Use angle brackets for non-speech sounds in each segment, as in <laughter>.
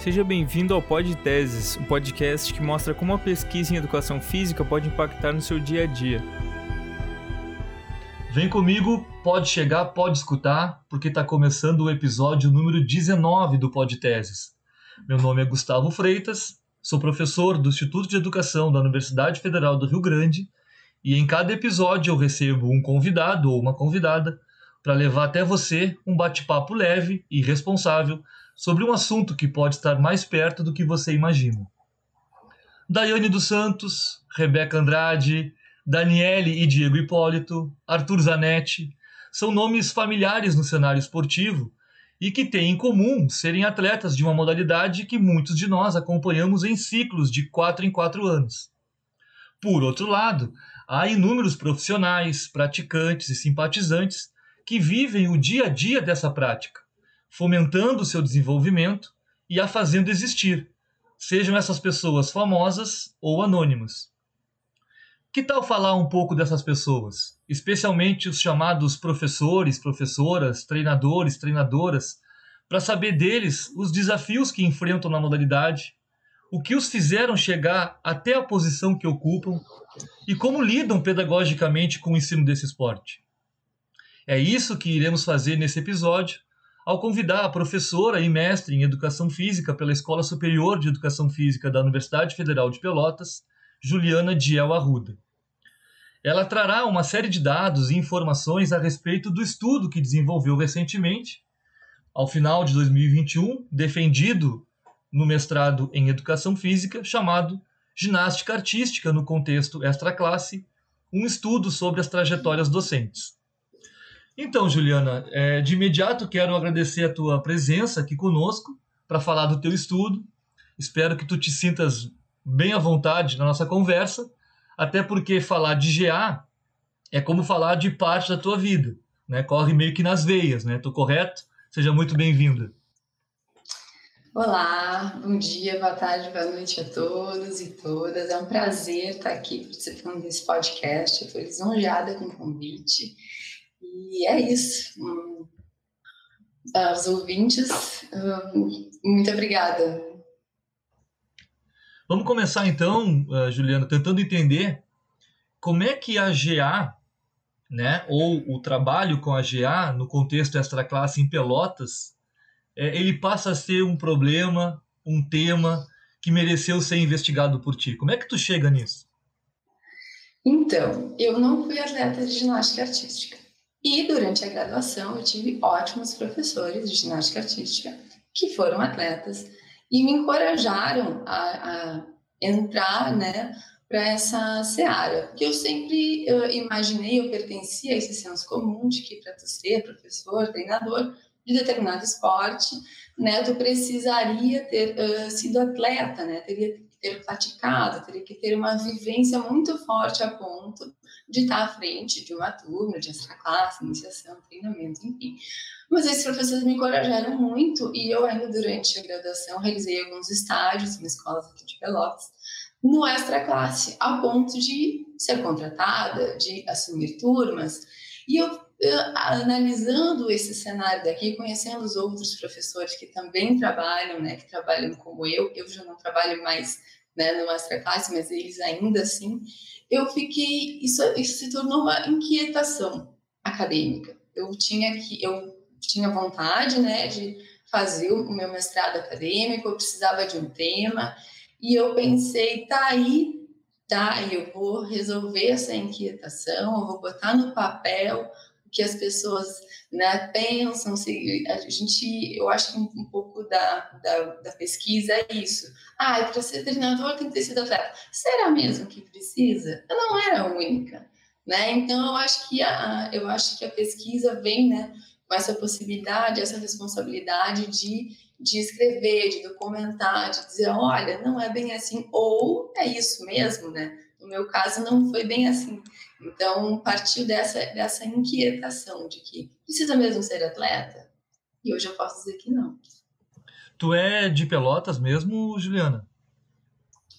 Seja bem-vindo ao Pod Teses, um podcast que mostra como a pesquisa em educação física pode impactar no seu dia a dia. Vem comigo, pode chegar, pode escutar, porque está começando o episódio número 19 do Pod Teses. Meu nome é Gustavo Freitas, sou professor do Instituto de Educação da Universidade Federal do Rio Grande e em cada episódio eu recebo um convidado ou uma convidada para levar até você um bate-papo leve e responsável sobre um assunto que pode estar mais perto do que você imagina. Daiane dos Santos, Rebeca Andrade, Daniele e Diego Hipólito, Arthur Zanetti, são nomes familiares no cenário esportivo e que têm em comum serem atletas de uma modalidade que muitos de nós acompanhamos em ciclos de quatro em quatro anos. Por outro lado, há inúmeros profissionais, praticantes e simpatizantes que vivem o dia a dia dessa prática, fomentando o seu desenvolvimento e a fazendo existir, sejam essas pessoas famosas ou anônimas. Que tal falar um pouco dessas pessoas, especialmente os chamados professores, professoras, treinadores, treinadoras, para saber deles os desafios que enfrentam na modalidade, o que os fizeram chegar até a posição que ocupam e como lidam pedagogicamente com o ensino desse esporte. É isso que iremos fazer nesse episódio, ao convidar a professora e mestre em Educação Física pela Escola Superior de Educação Física da Universidade Federal de Pelotas, Juliana Diel Arruda. Ela trará uma série de dados e informações a respeito do estudo que desenvolveu recentemente, ao final de 2021, defendido no mestrado em Educação Física, chamado Ginástica Artística no Contexto Extra Classe, um estudo sobre as trajetórias docentes. Então, Juliana, é, de imediato quero agradecer a tua presença aqui conosco para falar do teu estudo. Espero que tu te sintas bem à vontade na nossa conversa, até porque falar de GA é como falar de parte da tua vida, né? Corre meio que nas veias, né? Tô correto? Seja muito bem-vinda. Olá, bom dia, boa tarde, boa noite a todos e todas. É um prazer estar aqui participando desse podcast. Estou lisonjeada com o convite e é isso. Hum, aos ouvintes, hum, muito obrigada. Vamos começar então, uh, Juliana, tentando entender como é que a GA, né, ou o trabalho com a GA no contexto extra classe em Pelotas, é, ele passa a ser um problema, um tema que mereceu ser investigado por ti. Como é que tu chega nisso? Então, eu não fui atleta de ginástica artística. E durante a graduação eu tive ótimos professores de ginástica artística que foram atletas e me encorajaram a, a entrar, né, para essa seara, que eu sempre eu imaginei, eu pertencia a esse senso comum de que para ser professor, treinador de determinado esporte, né, tu precisaria ter uh, sido atleta, né, teria ter praticado, teria que ter uma vivência muito forte a ponto de estar à frente de uma turma, de extra classe, iniciação, treinamento, enfim. Mas esses professores me encorajaram muito e eu ainda durante a graduação realizei alguns estágios em escolas aqui de Pelotas no extra classe, a ponto de ser contratada, de assumir turmas. E eu, analisando esse cenário daqui, conhecendo os outros professores que também trabalham, né, que trabalham como eu, eu já não trabalho mais né, no classe, mas eles ainda assim, eu fiquei, isso, isso se tornou uma inquietação acadêmica. Eu tinha que, eu tinha vontade, né, de fazer o meu mestrado acadêmico, eu precisava de um tema, e eu pensei, tá aí, tá, eu vou resolver essa inquietação, eu vou botar no papel que as pessoas né, pensam, se a gente, eu acho que um, um pouco da, da, da, pesquisa é isso. Ah, para ser treinador tem que ter sido atleta. Será mesmo que precisa? Eu não era a única, né? Então eu acho que a, eu acho que a pesquisa vem, né, com essa possibilidade, essa responsabilidade de de escrever, de documentar, de dizer, olha, não é bem assim, ou é isso mesmo, né? No meu caso, não foi bem assim. Então, partiu dessa, dessa inquietação de que precisa mesmo ser atleta? E hoje eu posso dizer que não. Tu é de Pelotas mesmo, Juliana?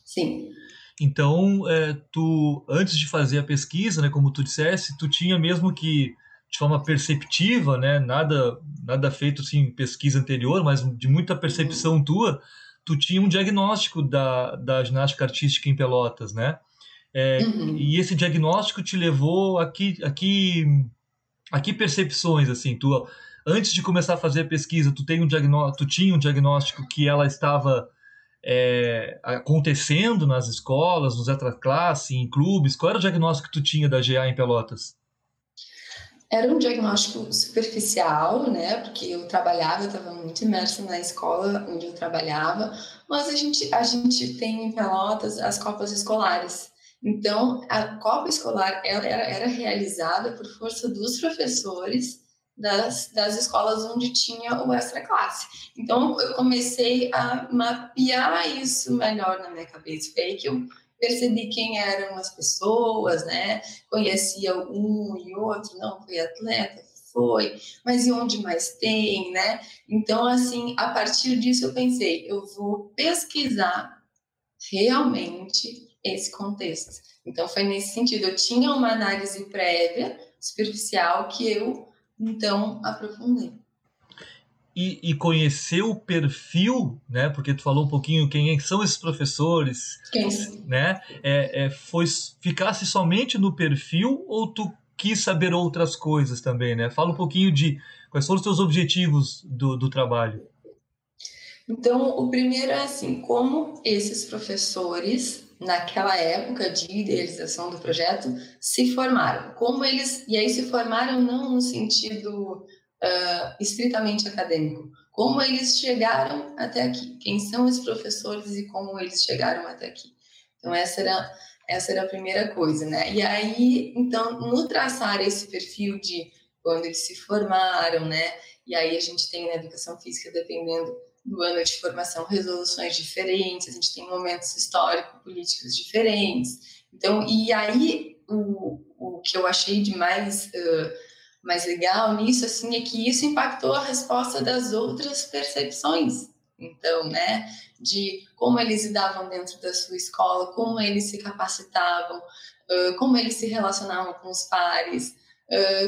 Sim. Então, é, tu, antes de fazer a pesquisa, né, como tu dissesse, tu tinha mesmo que, de forma perceptiva, né, nada, nada feito assim, pesquisa anterior, mas de muita percepção uhum. tua, tu tinha um diagnóstico da, da ginástica artística em Pelotas, né? É, uhum. E esse diagnóstico te levou a que, a, que, a que percepções, assim, tu, antes de começar a fazer a pesquisa, tu, tem um diagnóstico, tu tinha um diagnóstico que ela estava é, acontecendo nas escolas, nos classe, em clubes? Qual era o diagnóstico que tu tinha da GA em Pelotas? Era um diagnóstico superficial, né? Porque eu trabalhava, eu estava muito imersa na escola onde eu trabalhava, mas a gente, a gente tem em Pelotas as copas escolares. Então, a copa escolar era, era realizada por força dos professores das, das escolas onde tinha o extra classe. Então, eu comecei a mapear isso melhor na minha cabeça. Foi aí que eu percebi quem eram as pessoas, né? Conhecia um e outro, não foi atleta, foi, mas e onde mais tem, né? Então, assim, a partir disso eu pensei, eu vou pesquisar realmente esse contexto. Então, foi nesse sentido. Eu tinha uma análise prévia, superficial, que eu, então, aprofundei e, e, conhecer o perfil, né? Porque tu falou um pouquinho quem são esses professores, quem? né? É, é, foi ficasse somente no perfil ou tu quis saber outras coisas também, né? Fala um pouquinho de quais foram os teus objetivos do, do trabalho. Então, o primeiro é assim, como esses professores naquela época de idealização do projeto se formaram, como eles e aí se formaram não no sentido uh, estritamente acadêmico. Como eles chegaram até aqui? Quem são os professores e como eles chegaram até aqui? Então, essa era, essa era a primeira coisa, né? E aí, então, no traçar esse perfil de quando eles se formaram, né? E aí a gente tem na educação física, dependendo do ano de formação, resoluções diferentes, a gente tem momentos histórico-políticos diferentes. Então, e aí o, o que eu achei de mais uh, mais legal nisso assim é que isso impactou a resposta das outras percepções. Então, né, de como eles lidavam dentro da sua escola, como eles se capacitavam, como eles se relacionavam com os pares,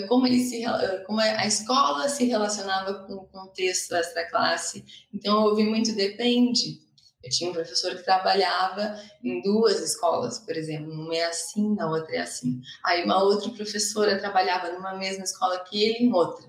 como eles se como a escola se relacionava com o contexto extra classe. Então, eu ouvi muito depende eu tinha um professor que trabalhava em duas escolas, por exemplo, uma é assim, na outra é assim. Aí uma outra professora trabalhava numa mesma escola que ele em outra.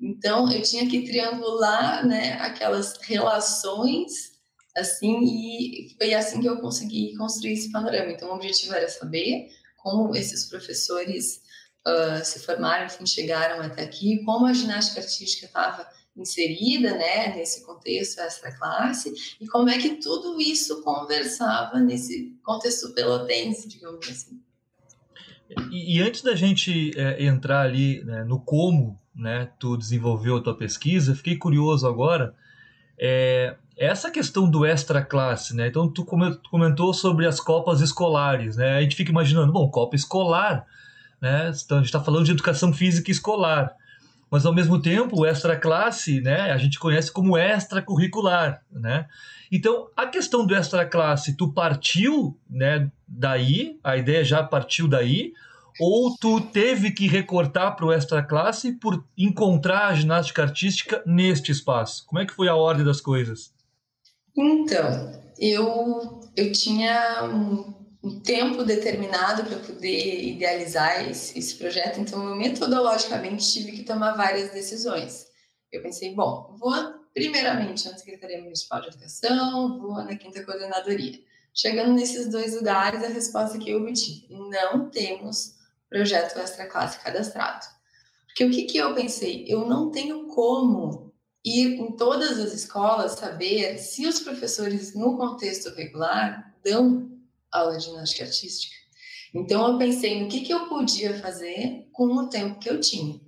Então eu tinha que triangular, né, aquelas relações assim e foi assim que eu consegui construir esse panorama. Então o objetivo era saber como esses professores uh, se formaram, enfim, chegaram até aqui, como a ginástica artística estava inserida né, nesse contexto extra classe e como é que tudo isso conversava nesse contexto pelotense, digamos assim. E, e antes da gente é, entrar ali né, no como né, tu desenvolveu a tua pesquisa, fiquei curioso agora, é, essa questão do extra classe, né? Então tu comentou sobre as copas escolares, né? A gente fica imaginando, bom, copa escolar, né? Então a gente está falando de educação física escolar mas ao mesmo tempo extra classe, né, a gente conhece como extracurricular, né? Então, a questão do extra classe, tu partiu, né, daí, a ideia já partiu daí, ou tu teve que recortar para o extra classe por encontrar a ginástica artística neste espaço? Como é que foi a ordem das coisas? Então, eu eu tinha tempo determinado para poder idealizar esse, esse, projeto, então eu metodologicamente tive que tomar várias decisões. Eu pensei, bom, vou primeiramente na Secretaria Municipal de Educação, vou na Quinta Coordenadoria. Chegando nesses dois lugares, a resposta que eu obtive, não temos projeto extra classe cadastrado. Porque o que, que eu pensei? Eu não tenho como ir em todas as escolas saber se os professores no contexto regular dão aula de ginástica artística. Então eu pensei no que, que eu podia fazer com o tempo que eu tinha,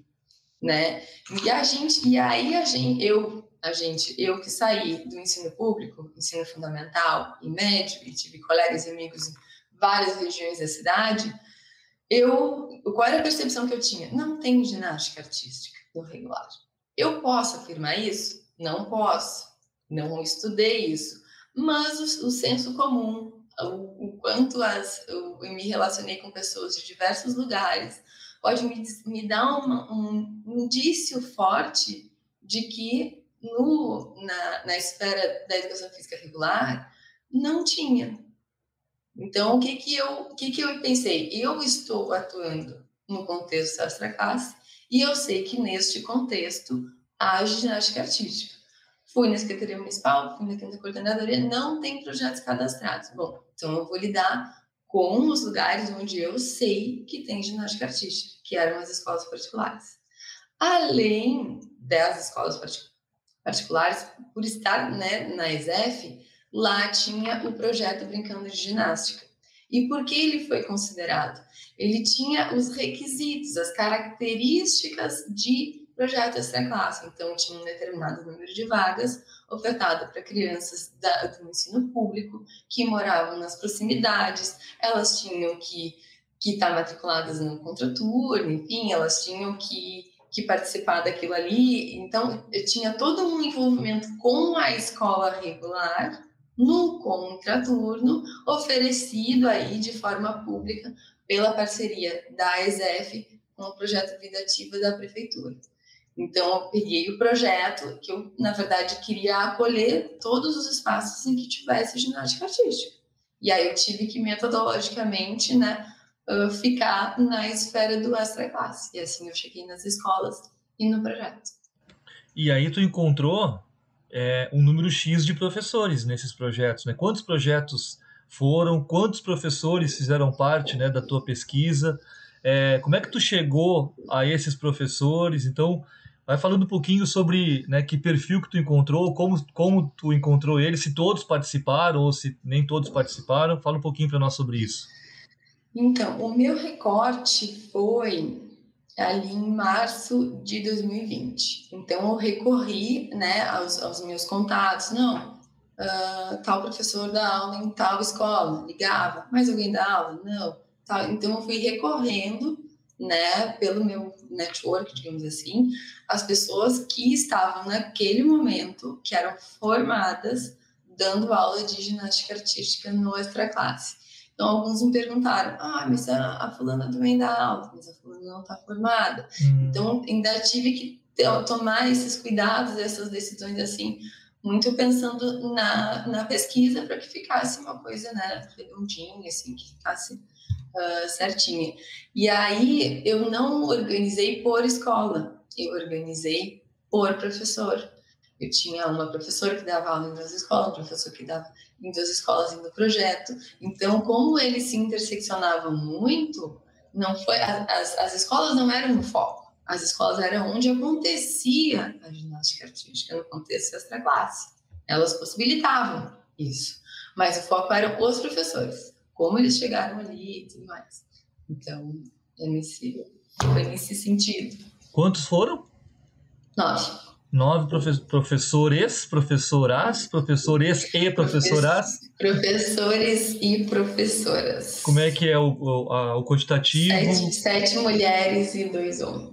né? E a gente, e aí a gente, eu, a gente, eu que saí do ensino público, ensino fundamental e médio, e tive colegas e amigos em várias regiões da cidade, eu, qual era a percepção que eu tinha? Não tem ginástica artística no regular. Eu posso afirmar isso? Não posso. Não estudei isso. Mas o, o senso comum o, quanto as, eu, me relacionei com pessoas de diversos lugares, pode me, me dar uma, um indício forte de que no, na, na esfera da educação física regular, não tinha. Então, o que que eu, o que que eu pensei? Eu estou atuando no contexto extra classe e eu sei que neste contexto há ginástica artística. Fui na Secretaria Municipal, fui na Coordenadoria, não tem projetos cadastrados. Bom, então eu vou lidar com os lugares onde eu sei que tem ginástica artística, que eram as escolas particulares. Além das escolas particulares, por estar né, na ESEF, lá tinha o projeto Brincando de Ginástica. E por que ele foi considerado? Ele tinha os requisitos, as características de projeto extra classe. Então, tinha um determinado número de vagas ofertado para crianças da, do ensino público que moravam nas proximidades. Elas tinham que que estar tá matriculadas no contraturno, enfim, elas tinham que, que participar daquilo ali. Então, eu tinha todo um envolvimento com a escola regular no contraturno, oferecido aí de forma pública pela parceria da ESEF com o projeto Vida Ativa da Prefeitura. Então, eu peguei o projeto, que eu, na verdade, queria acolher todos os espaços em que tivesse ginástica artística. E aí eu tive que, metodologicamente, né, ficar na esfera do extra classe. E assim eu cheguei nas escolas e no projeto. E aí tu encontrou é, um número X de professores nesses projetos, né? Quantos projetos foram? Quantos professores fizeram parte né, da tua pesquisa? É, como é que tu chegou a esses professores? Então, Vai falando um pouquinho sobre né, que perfil que tu encontrou, como, como tu encontrou ele, se todos participaram ou se nem todos participaram. Fala um pouquinho para nós sobre isso. Então, o meu recorte foi ali em março de 2020. Então, eu recorri né, aos, aos meus contatos. Não, uh, tal professor dá aula em tal escola, ligava. Mais alguém dá aula? Não. Tal. Então, eu fui recorrendo né, pelo meu network, digamos assim, as pessoas que estavam naquele momento, que eram formadas, dando aula de ginástica artística no extra classe. Então, alguns me perguntaram: ah, mas a, a fulana também dá aula, mas a fulana não está formada. Hum. Então, ainda tive que tomar esses cuidados, essas decisões assim, muito pensando na, na pesquisa para que ficasse uma coisa né, redondinha, assim, que ficasse uh, certinha. E aí eu não organizei por escola, eu organizei por professor. Eu tinha uma professora que dava aula em duas escolas, um professor que dava em duas escolas no projeto. Então, como eles se interseccionavam muito, não foi as, as escolas não eram o foco. As escolas eram onde acontecia a ginástica artística no contexto extra classe. Elas possibilitavam isso, mas o foco eram os professores como eles chegaram ali e tudo mais. Então, é nesse, foi nesse sentido. Quantos foram? Nove. Nove profe professores, professoras, professores e professoras? Professores e professoras. Como é que é o, o, a, o quantitativo? Sete, sete, mulheres e dois homens.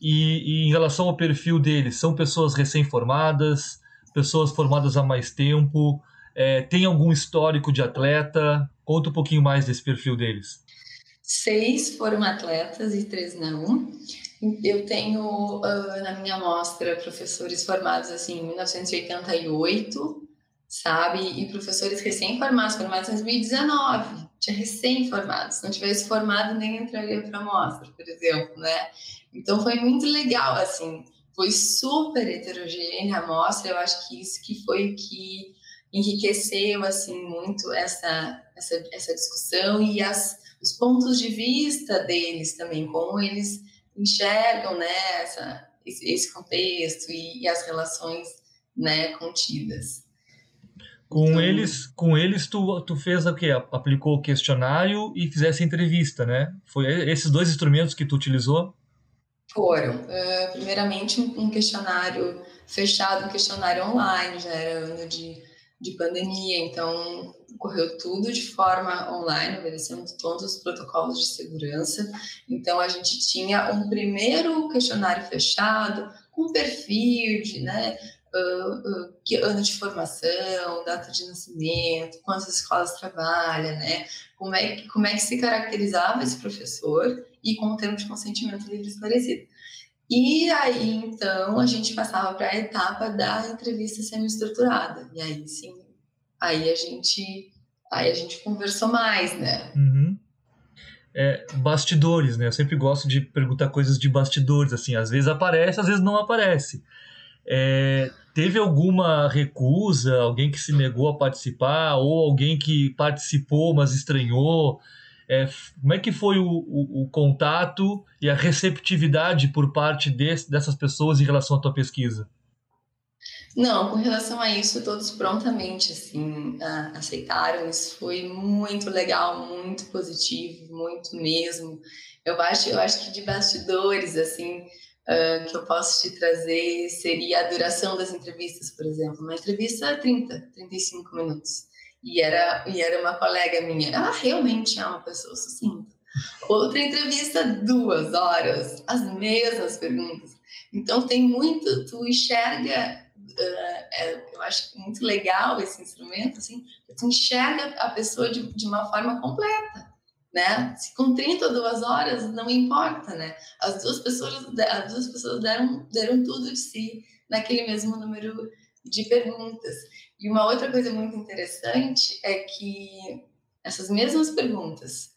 E, e em relação ao perfil deles, são pessoas recém-formadas, pessoas formadas há mais tempo, é, tem algum histórico de atleta? Conta um pouquinho mais desse perfil deles. Seis foram atletas e três não. Eu tenho uh, na minha amostra professores formados assim em 1988, sabe? E professores recém-formados, formados em 2019. Tinha recém-formados. Se não tivesse formado, nem entraria para a amostra, por exemplo, né? Então foi muito legal, assim. Foi super heterogênea a amostra. Eu acho que isso que foi que enriqueceu assim muito essa essa, essa discussão e as, os pontos de vista deles também, como eles enxergam né, essa, esse contexto e, e as relações né, contidas. Com então, eles, com eles tu, tu fez o quê? Aplicou o questionário e fizesse entrevista, né? Foi esses dois instrumentos que tu utilizou? Foram. Uh, primeiramente, um questionário fechado, um questionário online, já era ano de de pandemia, então correu tudo de forma online, obedecendo todos os protocolos de segurança. Então a gente tinha um primeiro questionário fechado com perfil de, né, uh, uh, que ano de formação, data de nascimento, quantas escolas trabalha, né, como é como é que se caracterizava esse professor e com o termo de consentimento livre esclarecido. E aí, então, a gente passava para a etapa da entrevista semi-estruturada. E aí, sim, aí a gente, aí a gente conversou mais, né? Uhum. É, bastidores, né? Eu sempre gosto de perguntar coisas de bastidores, assim. Às vezes aparece, às vezes não aparece. É, teve alguma recusa, alguém que se negou a participar, ou alguém que participou, mas estranhou? É, como é que foi o, o, o, contato e a receptividade por parte dessas pessoas em relação à tua pesquisa? Não, com relação a isso, todos prontamente assim aceitaram. Isso foi muito legal, muito positivo, muito mesmo. Eu acho, eu acho que de bastidores assim uh, que eu posso te trazer seria a duração das entrevistas, por exemplo. Uma entrevista é 30, 35 minutos. E era, e era uma colega minha. Ela realmente é uma pessoa sucinta. Outra entrevista, duas horas, as mesmas perguntas. Então tem muito, tu enxerga, uh, é, eu acho muito legal esse instrumento, assim, tu enxerga a pessoa de, de uma forma completa, né? Se com 32 horas, não importa, né? As duas pessoas, as duas pessoas deram, deram tudo de si naquele mesmo número de perguntas. E uma outra coisa muito interessante é que essas mesmas perguntas,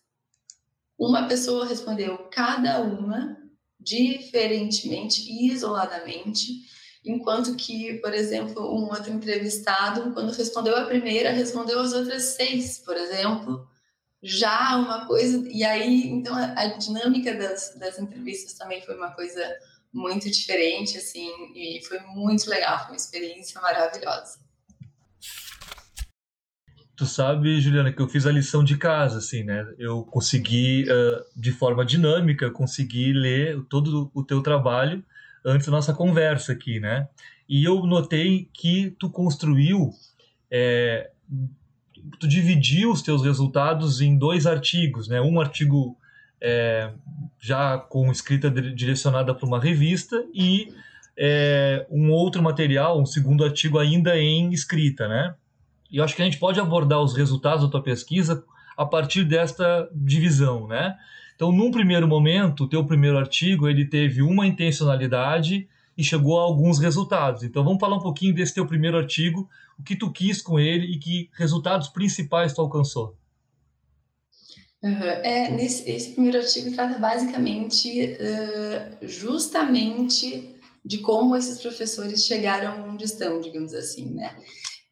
uma pessoa respondeu cada uma diferentemente e isoladamente, enquanto que, por exemplo, um outro entrevistado, quando respondeu a primeira, respondeu as outras seis, por exemplo, já uma coisa. E aí, então, a, dinâmica das, das entrevistas também foi uma coisa muito diferente, assim, e foi muito legal, foi uma experiência maravilhosa. Tu sabe, Juliana, que eu fiz a lição de casa, assim, né? Eu consegui, de forma dinâmica, consegui ler todo o teu trabalho antes da nossa conversa aqui, né? E eu notei que tu construiu, é, tu dividiu os teus resultados em dois artigos, né? Um artigo é, já com escrita direcionada para uma revista e é, um outro material, um segundo artigo ainda em escrita, né? E eu acho que a gente pode abordar os resultados da tua pesquisa a partir desta divisão, né? Então, num primeiro momento, o teu primeiro artigo, ele teve uma intencionalidade e chegou a alguns resultados. Então, vamos falar um pouquinho desse teu primeiro artigo, o que tu quis com ele e que resultados principais tu alcançou. Uhum. É, nesse, esse primeiro artigo trata basicamente uh, justamente de como esses professores chegaram onde estão, digamos assim, né?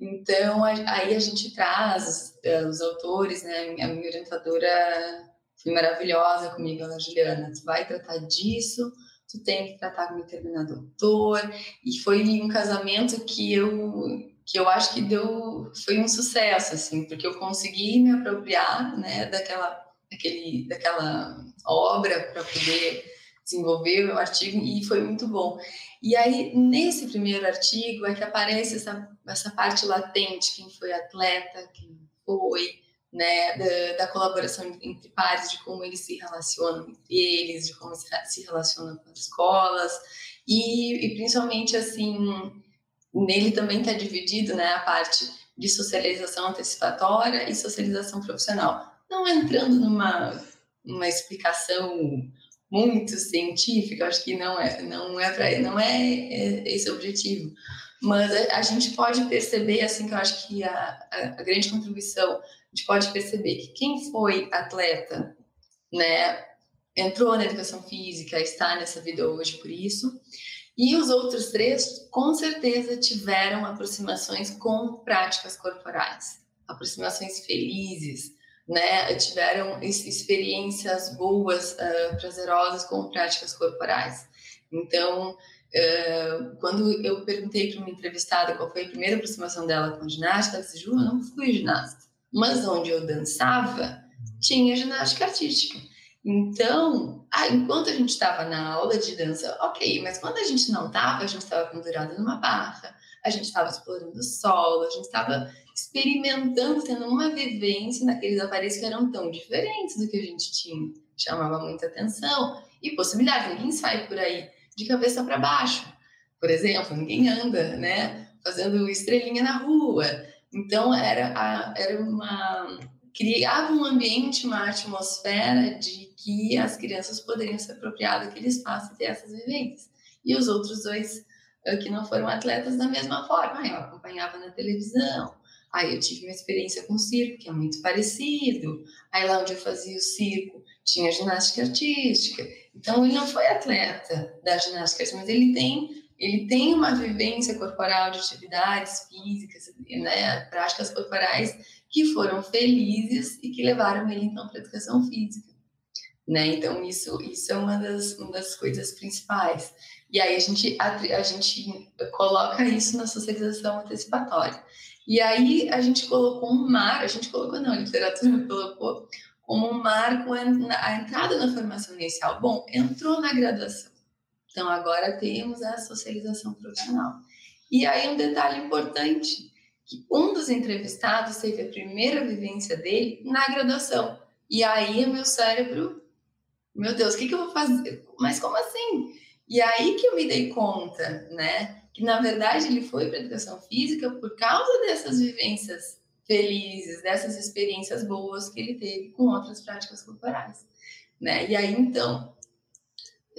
Então, aí a gente traz uh, os autores, né? A minha orientadora foi maravilhosa comigo, a Juliana. Tu vai tratar disso, tu tem que tratar como determinado autor. E foi um casamento que eu que eu acho que deu foi um sucesso assim, porque eu consegui me apropriar, né, daquela daquele daquela obra para poder desenvolver o artigo e foi muito bom. E aí, nesse primeiro artigo, é que aparece essa, essa parte latente, quem foi atleta, quem foi, né, da, da, colaboração entre pares, de como eles se relacionam entre eles, de como se relacionam com as escolas, e, e principalmente, assim, nele também está dividido, né, a parte de socialização antecipatória e socialização profissional. Não entrando numa, numa explicação muito científica, acho que não é, não é, pra, não é, é esse o objetivo. Mas a, gente pode perceber, assim, que eu acho que a, a, a, grande contribuição, a gente pode perceber que quem foi atleta, né, entrou na educação física, está nessa vida hoje por isso, e os outros três, com certeza, tiveram aproximações com práticas corporais, aproximações felizes, né, tiveram experiências boas, uh, prazerosas com práticas corporais. Então, uh, quando eu perguntei para uma entrevistada qual foi a primeira aproximação dela com ginástica, ela disse: Ju, eu não fui ginasta, mas onde eu dançava tinha ginástica artística. Então, ah, enquanto a gente estava na aula de dança, ok, mas quando a gente não estava, a gente estava pendurada numa barra, a gente estava explorando o solo, a gente estava experimentando, tendo uma vivência naqueles aparelhos que eram tão diferentes do que a gente tinha. Chamava muita atenção e possibilidade. Ninguém sai por aí de cabeça para baixo, por exemplo, ninguém anda, né, fazendo estrelinha na rua. Então era, a, era uma criava um ambiente, uma atmosfera de que as crianças poderiam se apropriar daquele espaço e ter essas vivências. E os outros dois que não foram atletas da mesma forma. Eu acompanhava na televisão. Aí eu tive uma experiência com circo, que é muito parecido. Aí lá onde eu fazia o circo, tinha ginástica artística. Então ele não foi atleta da ginástica mas ele tem ele tem uma vivência corporal de atividades físicas, né, práticas corporais que foram felizes e que levaram ele então para a educação física, né? Então isso isso é uma das, uma das coisas principais. E aí a gente a, a gente coloca isso na socialização antecipatória. E aí a gente colocou um mar, a gente colocou não, a literatura colocou como um marco a entrada na formação inicial. Bom, entrou na graduação então, agora temos a socialização profissional. E aí, um detalhe importante, que um dos entrevistados teve a primeira vivência dele na graduação. E aí, meu cérebro, meu Deus, o que, que eu vou fazer? Mas como assim? E aí que eu me dei conta, né? Que, na verdade, ele foi para educação física por causa dessas vivências felizes, dessas experiências boas que ele teve com outras práticas corporais. Né? E aí, então,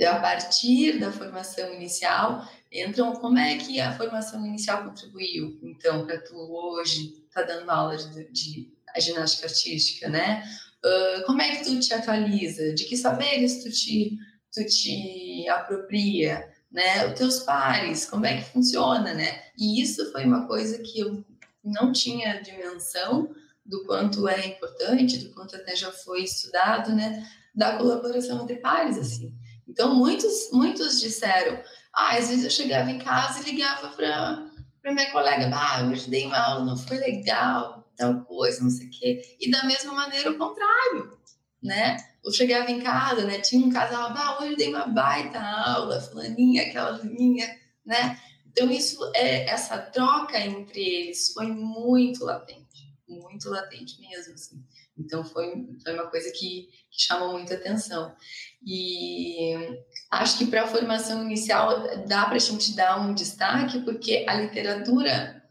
a partir da formação inicial, entram como é que a formação inicial contribuiu, então, para tu hoje tá dando aula de, de ginástica artística, né? Uh, como é que tu te atualiza? De que saberes tu te, tu te apropria? Né? Os teus pares, como é que funciona, né? E isso foi uma coisa que eu não tinha dimensão do quanto é importante, do quanto até já foi estudado, né? Da colaboração entre pares, assim. Então, muitos, muitos disseram, ah, às vezes eu chegava em casa e ligava para minha colega, ah, hoje dei aula, não foi legal, tal coisa, não sei o quê. E da mesma maneira, o contrário, né? Eu chegava em casa, né? Tinha um casal, ah, hoje dei uma baita aula, fulaninha, aquela linha, né? Então, isso, é, essa troca entre eles foi muito latente, muito latente mesmo, assim. Então, foi, foi uma coisa que, que chamou muita atenção. E acho que para a formação inicial dá para a gente dar um destaque, porque a literatura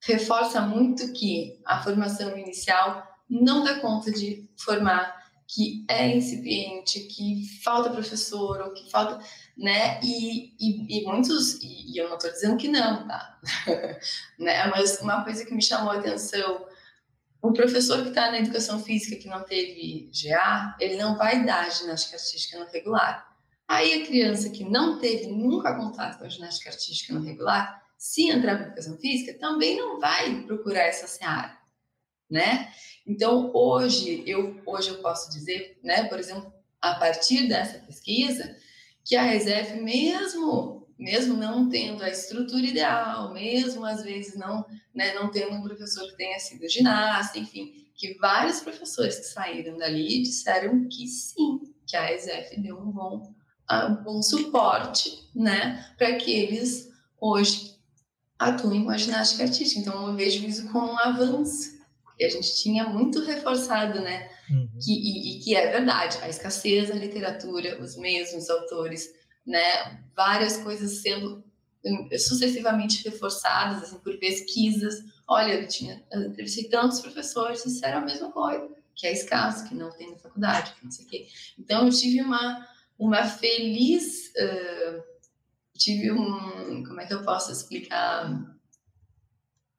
reforça muito que a formação inicial não dá conta de formar, que é incipiente, que falta professor, ou que falta, né? E, e, e muitos, e, e eu não estou dizendo que não, tá? <laughs> né? Mas uma coisa que me chamou a atenção o professor que está na educação física que não teve GA, ele não vai dar ginástica artística no regular. Aí a criança que não teve nunca contato com a ginástica artística no regular, se entrar para educação física, também não vai procurar essa seara, né? Então hoje eu hoje eu posso dizer, né, por exemplo, a partir dessa pesquisa, que a RESEF mesmo mesmo não tendo a estrutura ideal, mesmo às vezes não, né, não tendo um professor que tenha sido ginasta, enfim, que vários professores que saíram dali disseram que sim, que a ESF deu um bom, um bom suporte, né, para que eles hoje atuem com a ginástica artística. Então eu vejo isso como um avanço, porque a gente tinha muito reforçado, né, uhum. que, e, e que é verdade, a escassez da literatura, os mesmos autores né? Várias coisas sendo hum, sucessivamente reforçadas assim, por pesquisas. Olha, eu tinha eu entrevistei tantos professores disseram a mesma coisa, que é escasso, que não tem na faculdade, que não sei o quê. Então, eu tive uma, uma feliz... Uh, tive um... Como é que eu posso explicar?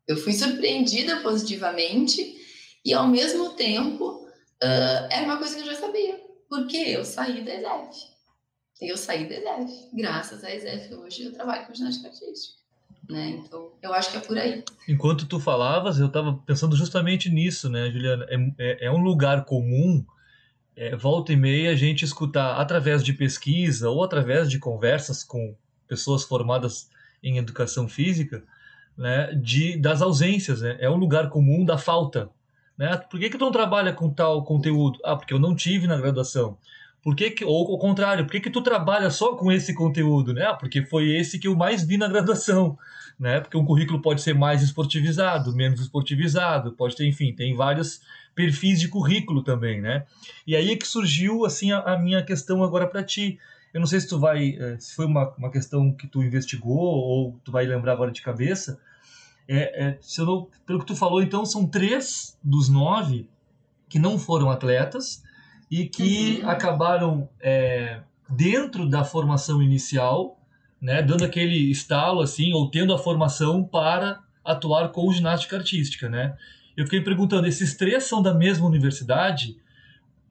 Eu fui surpreendida positivamente e, ao mesmo tempo, uh, era uma coisa que eu já sabia, porque eu saí da ESEF. Eu saí da ESEF. Graças à ESEF, hoje eu trabalho com ginástica artística. Né? Então, eu acho que é por aí. Enquanto tu falavas, eu estava pensando justamente nisso, né, Juliana? É, é, é um lugar comum, é, volta e meia, a gente escutar através de pesquisa ou através de conversas com pessoas formadas em educação física, né, de, das ausências. Né? É um lugar comum da falta. Né? Por que, que tu não trabalha com tal conteúdo? Ah, porque eu não tive na graduação. Por que, que ou ao contrário, por que, que tu trabalha só com esse conteúdo, né? Ah, porque foi esse que eu mais vi na graduação, né? Porque um currículo pode ser mais esportivizado, menos esportivizado, pode ter, enfim, tem vários perfis de currículo também, né? E aí é que surgiu, assim, a, a minha questão agora para ti. Eu não sei se tu vai, eh, se foi uma, uma questão que tu investigou ou tu vai lembrar agora de cabeça. É, é, se eu não, pelo que tu falou, então, são três dos nove que não foram atletas, e que uhum. acabaram é, dentro da formação inicial, né, dando aquele estalo assim, ou tendo a formação para atuar com ginástica artística, né? Eu fiquei perguntando, esses três são da mesma universidade,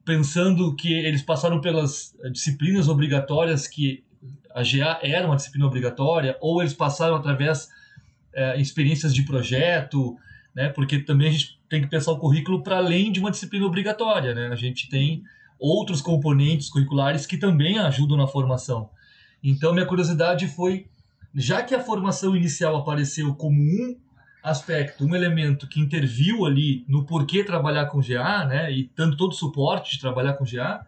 pensando que eles passaram pelas disciplinas obrigatórias que a GA era uma disciplina obrigatória, ou eles passaram através é, experiências de projeto, né? Porque também a gente tem que pensar o currículo para além de uma disciplina obrigatória, né? A gente tem outros componentes curriculares que também ajudam na formação. Então, minha curiosidade foi, já que a formação inicial apareceu como um aspecto, um elemento que interviu ali no porquê trabalhar com GA, né, e dando todo o suporte de trabalhar com GA,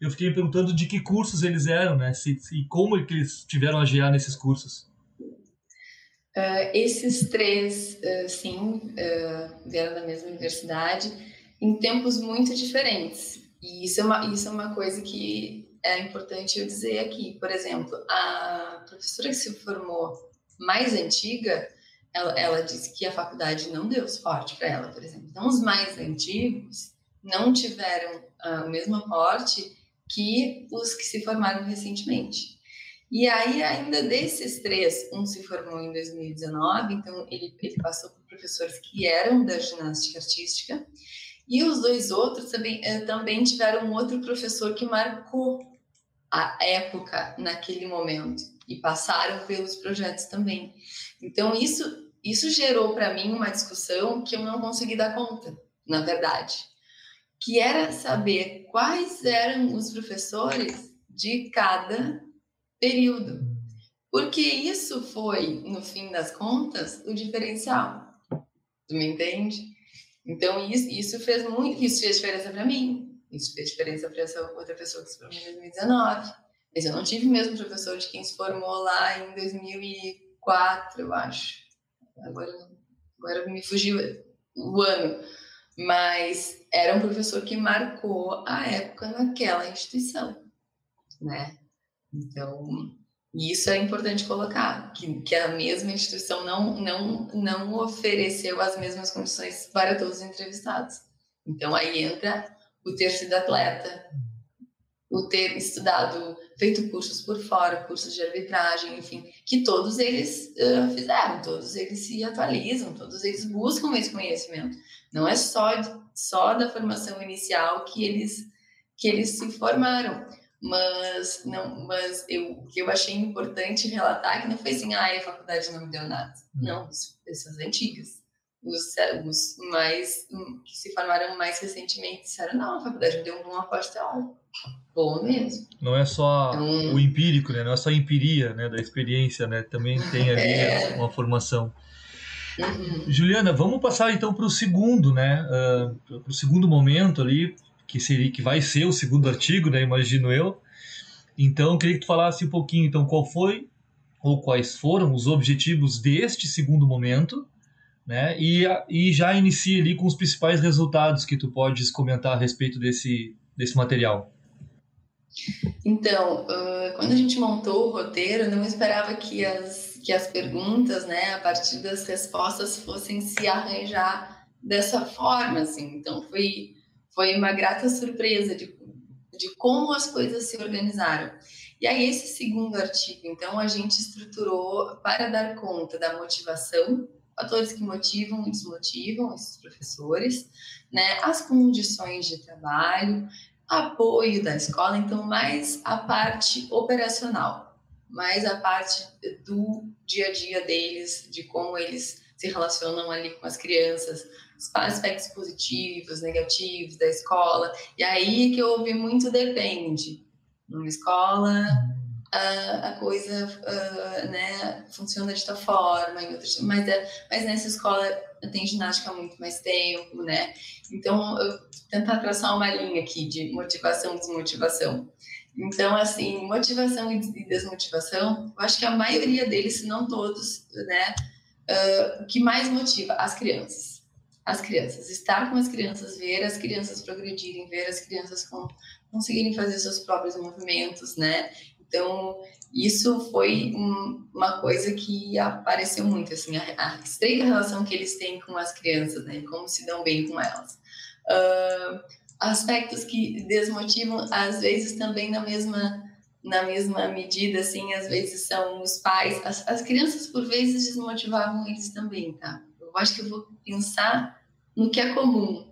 eu fiquei perguntando de que cursos eles eram, né, se, e como é que eles tiveram a GA nesses cursos. Uh, esses três, uh, sim, uh, vieram da mesma universidade, em tempos muito diferentes. E isso é uma, isso é uma coisa que é importante eu dizer aqui. Por exemplo, a professora que se formou mais antiga, ela, ela disse que a faculdade não deu suporte para ela, por exemplo. Então, os mais antigos não tiveram uh, o mesmo aporte que os que se formaram recentemente. E aí, ainda desses três, um se formou em 2019, então ele, ele passou por professores que eram da ginástica artística, e os dois outros também, eh, também tiveram um outro professor que marcou a época naquele momento e passaram pelos projetos também. Então isso isso gerou para mim uma discussão que eu não consegui dar conta, na verdade, que era saber quais eram os professores de cada período. Porque isso foi, no fim das contas, o diferencial. Tu me entende? Então, isso, isso fez muito, isso fez diferença para mim. Isso fez diferença para essa outra pessoa que se formou em 2019. Mas eu não tive mesmo professor de quem se formou lá em 2004, eu acho. Agora, agora me fugiu o ano. Mas era um professor que marcou a época naquela instituição, né? Então, isso é importante colocar, que, que a mesma instituição não, não, não ofereceu as mesmas condições para todos os entrevistados. Então, aí entra o ter sido atleta, o ter estudado, feito cursos por fora, cursos de arbitragem, enfim, que todos eles uh, fizeram, todos eles se atualizam, todos eles buscam esse conhecimento. Não é só, só da formação inicial que eles, que eles se formaram, mas não, mas eu, o que eu achei importante relatar é que não foi assim, ah, a faculdade não me deu nada. Hum. Não, pessoas antigas os, os mais que se formaram mais recentemente disseram não, a faculdade me deu um bom aporte teórico. Bom mesmo. Não é só então, o empírico, né? Não é só a empiria, né? Da experiência, né? Também tem ali é... uma formação. Uhum. Juliana, vamos passar então para o segundo, né? Uh, para o segundo momento ali, que seria que vai ser o segundo artigo, né? Imagino eu. Então, queria que tu falasse um pouquinho, então, qual foi ou quais foram os objetivos deste segundo momento né? E, e já inicia ali com os principais resultados que tu podes comentar a respeito desse, desse material. Então, uh, quando a gente montou o roteiro, não esperava que as, que as perguntas, né, a partir das respostas, fossem se arranjar dessa forma, assim. Então, foi, foi uma grata surpresa de, de como as coisas se organizaram. E aí, esse segundo artigo, então, a gente estruturou para dar conta da motivação, fatores que motivam e desmotivam esses professores, né? As condições de trabalho, apoio da escola, então mais a parte operacional, mais a parte do dia a dia deles, de como eles se relacionam ali com as crianças, os aspectos positivos, negativos da escola. E aí que eu ouvi muito depende. Numa escola a, a coisa uh, né, funciona de forma, em outras, mas, é, mas nessa escola tem ginástica há muito mais tempo, né? Então, eu tentar traçar uma linha aqui de motivação e desmotivação. Então, assim, motivação e desmotivação, eu acho que a maioria deles, se não todos, né, uh, o que mais motiva as crianças. As crianças, estar com as crianças, ver as crianças progredirem, ver as crianças com, conseguirem fazer seus próprios movimentos, né? Então, isso foi um, uma coisa que apareceu muito, assim, a, a, estreita relação que eles têm com as crianças, né? Como se dão bem com elas. Uh, aspectos que desmotivam, às vezes, também na mesma na mesma medida, assim, às vezes são os pais. As, as crianças, por vezes, desmotivavam eles também, tá? Eu acho que eu vou pensar no que é comum.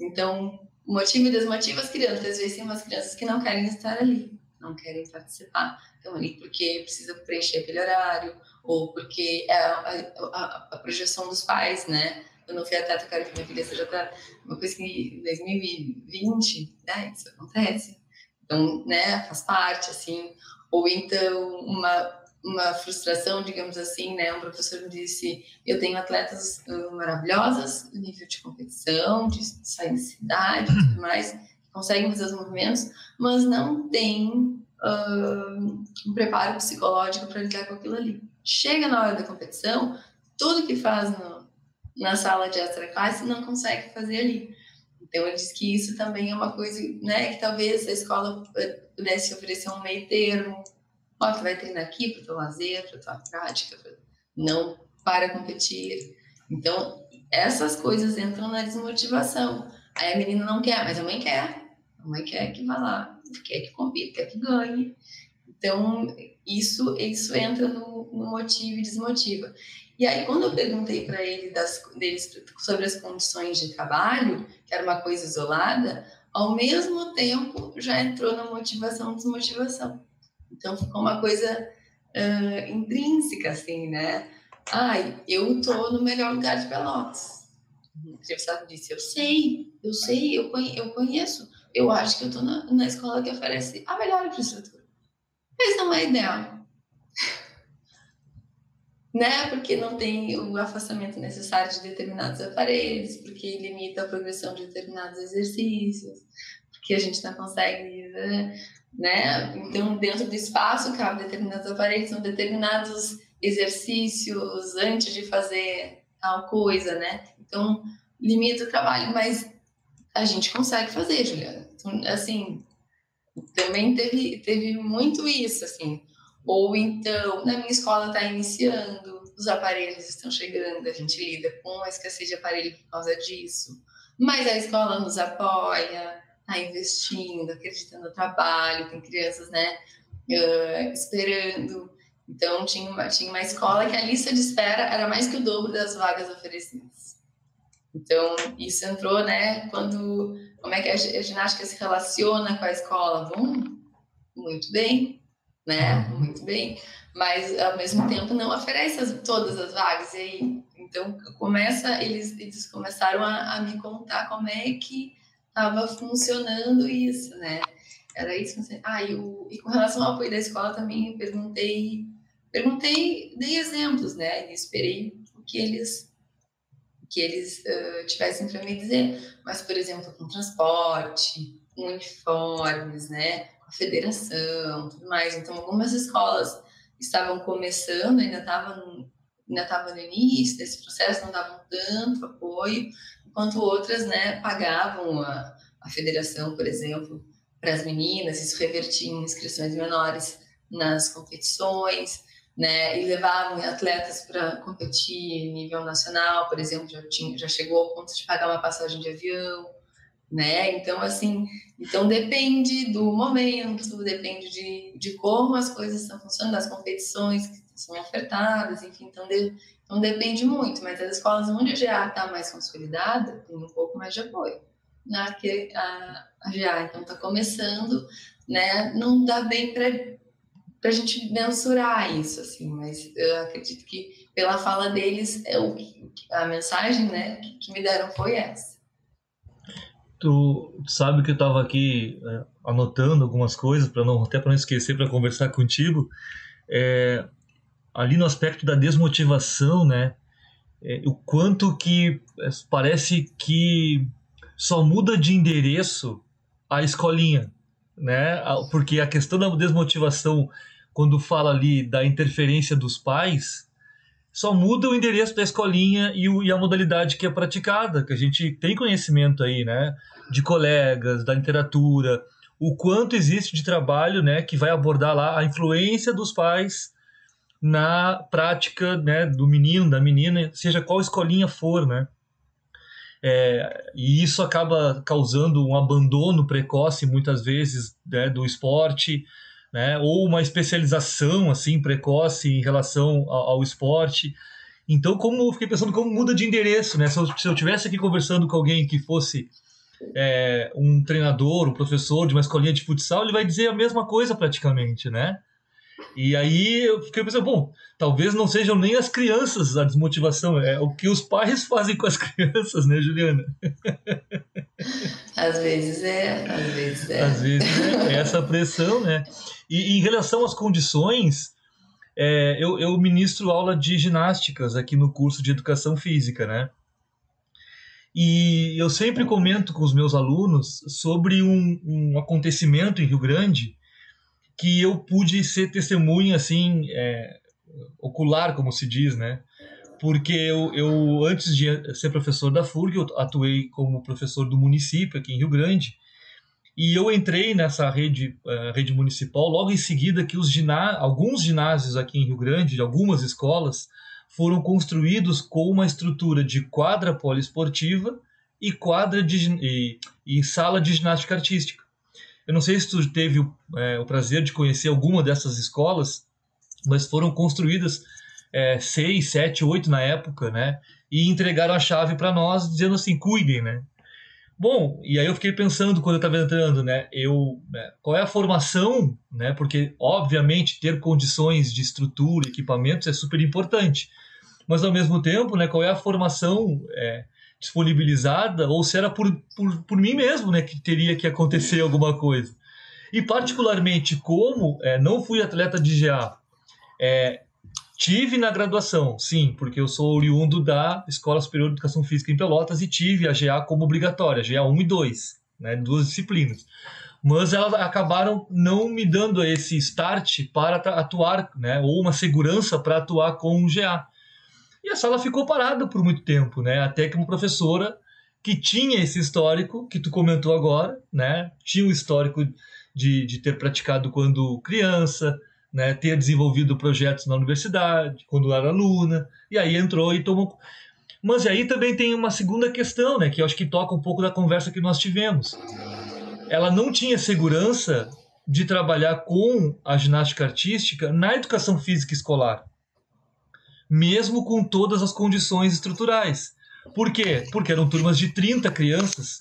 Então, motiva e desmotiva as crianças. Às vezes tem umas crianças que não querem estar ali, não querem participar. Estão ali porque precisa preencher aquele horário, ou porque é a, a, a projeção dos pais, né? Eu não fui atleta, eu quero que minha filha seja atleta. Uma coisa que em 2020, né, isso acontece. Então, né, faz parte, assim. Ou então, uma uma frustração, digamos assim, né? Um professor me disse: eu tenho atletas uh, maravilhosas nível de competição, de sair da cidade, e tudo mais, conseguem fazer os movimentos, mas não tem uh, um preparo psicológico para lidar com aquilo ali. Chega na hora da competição, tudo que faz no, na sala de extra classe não consegue fazer ali. Então, ele diz que isso também é uma coisa, né, que talvez a escola pudesse oferecer um meio termo, Ó, tu vai treinar aqui para o teu lazer, para tua prática, pra... não para competir. Então, essas coisas entram na desmotivação. Aí a menina não quer, mas a mãe quer. A mãe quer que vá lá, quer que compita, quer que ganhe. Então, isso, isso entra no, no motivo e desmotiva. E aí, quando eu perguntei para ele das, deles sobre as condições de trabalho, que era uma coisa isolada, ao mesmo tempo já entrou na motivação desmotivação. Então ficou uma coisa uh, intrínseca, assim, né? Ai, eu tô no melhor lugar de Pelotas. O disse, eu sei, eu sei, eu, conhe eu conheço. Eu acho que eu tô na, na escola que oferece a melhor infraestrutura. Mas não é ideal. <laughs> né? Porque não tem o afastamento necessário de determinados aparelhos, porque limita a progressão de determinados exercícios, porque a gente não consegue né? Então, dentro do espaço cabe determinados aparelhos, são determinados exercícios antes de fazer tal coisa, né? Então, limita o trabalho, mas a gente consegue fazer, Juliana. Assim, também teve, teve muito isso, assim. Ou então, na minha escola está iniciando, os aparelhos estão chegando, a gente lida com a escassez de aparelho por causa disso. Mas a escola nos apoia, está investindo, acreditando no trabalho, tem crianças, né, uh, esperando. Então, tinha uma, tinha uma escola que a lista de espera era mais que o dobro das vagas oferecidas. Então, isso entrou, né, quando, como é que a ginástica se relaciona com a escola? Bom, muito bem, né, muito bem, mas, ao mesmo tempo, não oferece as, todas as vagas. E aí, então, começa, eles, eles começaram a, a me contar como é que estava funcionando isso, né? Era isso que ah, e, o, e com relação ao apoio da escola também perguntei, perguntei, dei exemplos, né? E esperei o que eles que eles uh, tivessem para me dizer, mas por exemplo com transporte, com uniformes, né? Com a federação, tudo mais. Então algumas escolas estavam começando, ainda estavam ainda estava no início desse processo, não davam tanto apoio, enquanto outras né, pagavam a, a federação, por exemplo, para as meninas, isso revertia em inscrições menores nas competições, né, e levavam atletas para competir em nível nacional, por exemplo, já, tinha, já chegou ao ponto de pagar uma passagem de avião, né? Então, assim, então depende do momento, depende de, de como as coisas estão funcionando, das competições que são ofertadas, enfim, então de, então depende muito, mas as escolas onde a GA está mais consolidada, tem um pouco mais de apoio. Na que a, a GA, então, está começando, né? Não dá bem para a gente mensurar isso, assim, mas eu acredito que pela fala deles, é o, a mensagem, né, que, que me deram foi essa. Tu sabe que eu estava aqui é, anotando algumas coisas para não até para não esquecer para conversar contigo. É, ali no aspecto da desmotivação, né? É, o quanto que é, parece que só muda de endereço a escolinha, né? Porque a questão da desmotivação, quando fala ali da interferência dos pais, só muda o endereço da escolinha e, o, e, a modalidade que é praticada, que a gente tem conhecimento aí, né? De colegas, da literatura, o quanto existe de trabalho, né? Que vai abordar lá a influência dos pais na prática né, do menino, da menina, seja qual escolinha for, né? É, e isso acaba causando um abandono precoce, muitas vezes, né, do esporte, né? Ou uma especialização assim precoce em relação ao, ao esporte. Então, como fiquei pensando como muda de endereço, né? Se eu, se eu tivesse aqui conversando com alguém que fosse é, um treinador, um professor de uma escolinha de futsal, ele vai dizer a mesma coisa praticamente, né? E aí eu fiquei pensando, bom, talvez não sejam nem as crianças a desmotivação, é o que os pais <laughs> fazem com as crianças, né, Juliana? Às vezes é, às vezes é. Às vezes é, é essa pressão, né? E, e em relação às condições, é, eu, eu ministro aula de ginásticas aqui no curso de educação física, né? E eu sempre comento com os meus alunos sobre um, um acontecimento em Rio Grande que eu pude ser testemunha, assim, é, ocular, como se diz, né? Porque eu, eu, antes de ser professor da FURG, eu atuei como professor do município aqui em Rio Grande, e eu entrei nessa rede, uh, rede municipal logo em seguida que os giná alguns ginásios aqui em Rio Grande, de algumas escolas, foram construídos com uma estrutura de quadra poliesportiva e quadra de, e, e sala de ginástica artística. Eu não sei se tu teve é, o prazer de conhecer alguma dessas escolas, mas foram construídas é, seis, sete, oito na época, né? E entregaram a chave para nós, dizendo assim, cuidem, né? Bom, e aí eu fiquei pensando quando eu estava entrando, né? Eu, né, qual é a formação, né? Porque obviamente ter condições de estrutura, equipamentos é super importante, mas ao mesmo tempo, né? Qual é a formação é, disponibilizada ou se era por, por, por mim mesmo, né? Que teria que acontecer alguma coisa. E particularmente como é, não fui atleta de GA, é, Tive na graduação, sim, porque eu sou oriundo da Escola Superior de Educação Física em Pelotas e tive a GA como obrigatória, GA 1 e 2, né, duas disciplinas. Mas elas acabaram não me dando esse start para atuar, né, ou uma segurança para atuar com o GA. E a sala ficou parada por muito tempo, né, até que uma professora que tinha esse histórico que tu comentou agora, né, tinha o histórico de, de ter praticado quando criança, né, ter desenvolvido projetos na universidade, quando era aluna, e aí entrou e tomou. Mas aí também tem uma segunda questão, né, que eu acho que toca um pouco da conversa que nós tivemos. Ela não tinha segurança de trabalhar com a ginástica artística na educação física escolar, mesmo com todas as condições estruturais. Por quê? Porque eram turmas de 30 crianças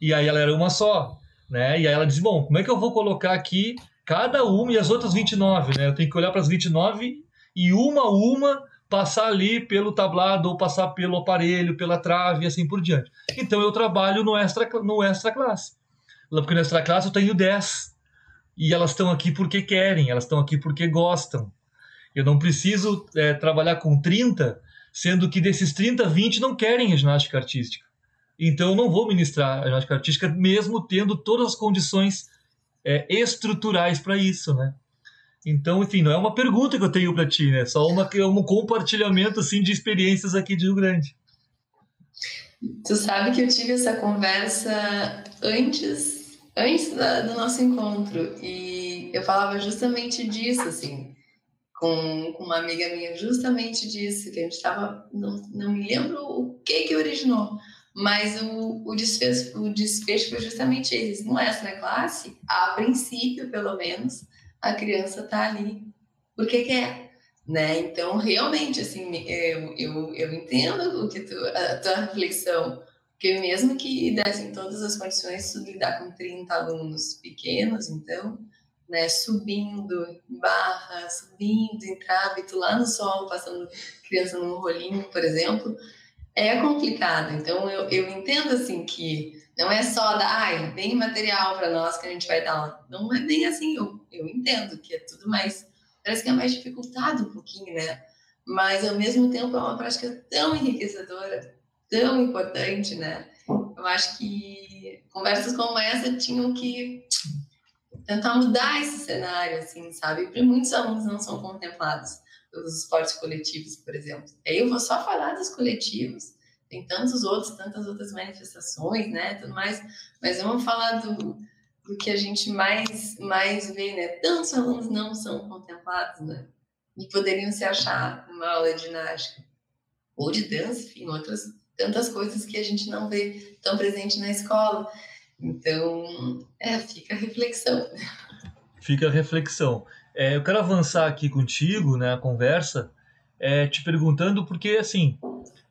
e aí ela era uma só, né? E aí ela diz: "Bom, como é que eu vou colocar aqui cada uma e as outras 29, né? Eu tenho que olhar para as 29 e uma a uma passar ali pelo tablado ou passar pelo aparelho, pela trave e assim por diante. Então eu trabalho no extra, no extra classe. Porque no extra classe eu tenho 10. E elas estão aqui porque querem, elas estão aqui porque gostam. Eu não preciso é, trabalhar com 30, sendo que desses 30, 20 não querem ginástica artística. Então eu não vou ministrar a ginástica artística, mesmo tendo todas as condições é, estruturais para isso, né? Então, enfim, não é uma pergunta que eu tenho para ti, né? Só uma, um compartilhamento assim de experiências aqui de Rio Grande. Tu sabe que eu tive essa conversa antes, antes da, do nosso encontro e eu falava justamente disso, assim, com, uma amiga minha, justamente disso, que a gente estava, não, não me lembro o que que originou, mas o, o, desfecho, o desfecho foi justamente esse. No extra classe, a princípio, pelo menos, a criança está ali porque quer, né? Então, realmente, assim, eu, eu, eu entendo o que tu, a tua reflexão, porque mesmo que dessem todas as condições de lidar com 30 alunos pequenos, então, né, subindo barra, subindo tu lá no sol, passando criança num rolinho, por exemplo, é complicado. Então, eu, eu entendo assim que não é só dar, ai, bem material para nós que a gente vai dar. Não é bem assim. Eu, eu entendo que é tudo mais. Parece que é mais dificultado um pouquinho, né? Mas, ao mesmo tempo, é uma prática tão enriquecedora, tão importante, né? Eu acho que conversas como essa tinham que tentar mudar esse cenário, assim, sabe? Porque muitos alunos não são contemplados os esportes coletivos, por exemplo. Aí eu vou só falar dos coletivos, tem tantos outros, tantas outras manifestações, né, tudo mais, mas vamos falar do, do que a gente mais, mais vê, né, tantos alunos não são contemplados, né, e poderiam se achar numa aula de ginástica, ou de dança, enfim, outras tantas coisas que a gente não vê tão presente na escola. Então, é, fica a reflexão. Fica a reflexão. É, eu quero avançar aqui contigo, né, a conversa, é, te perguntando porque, assim,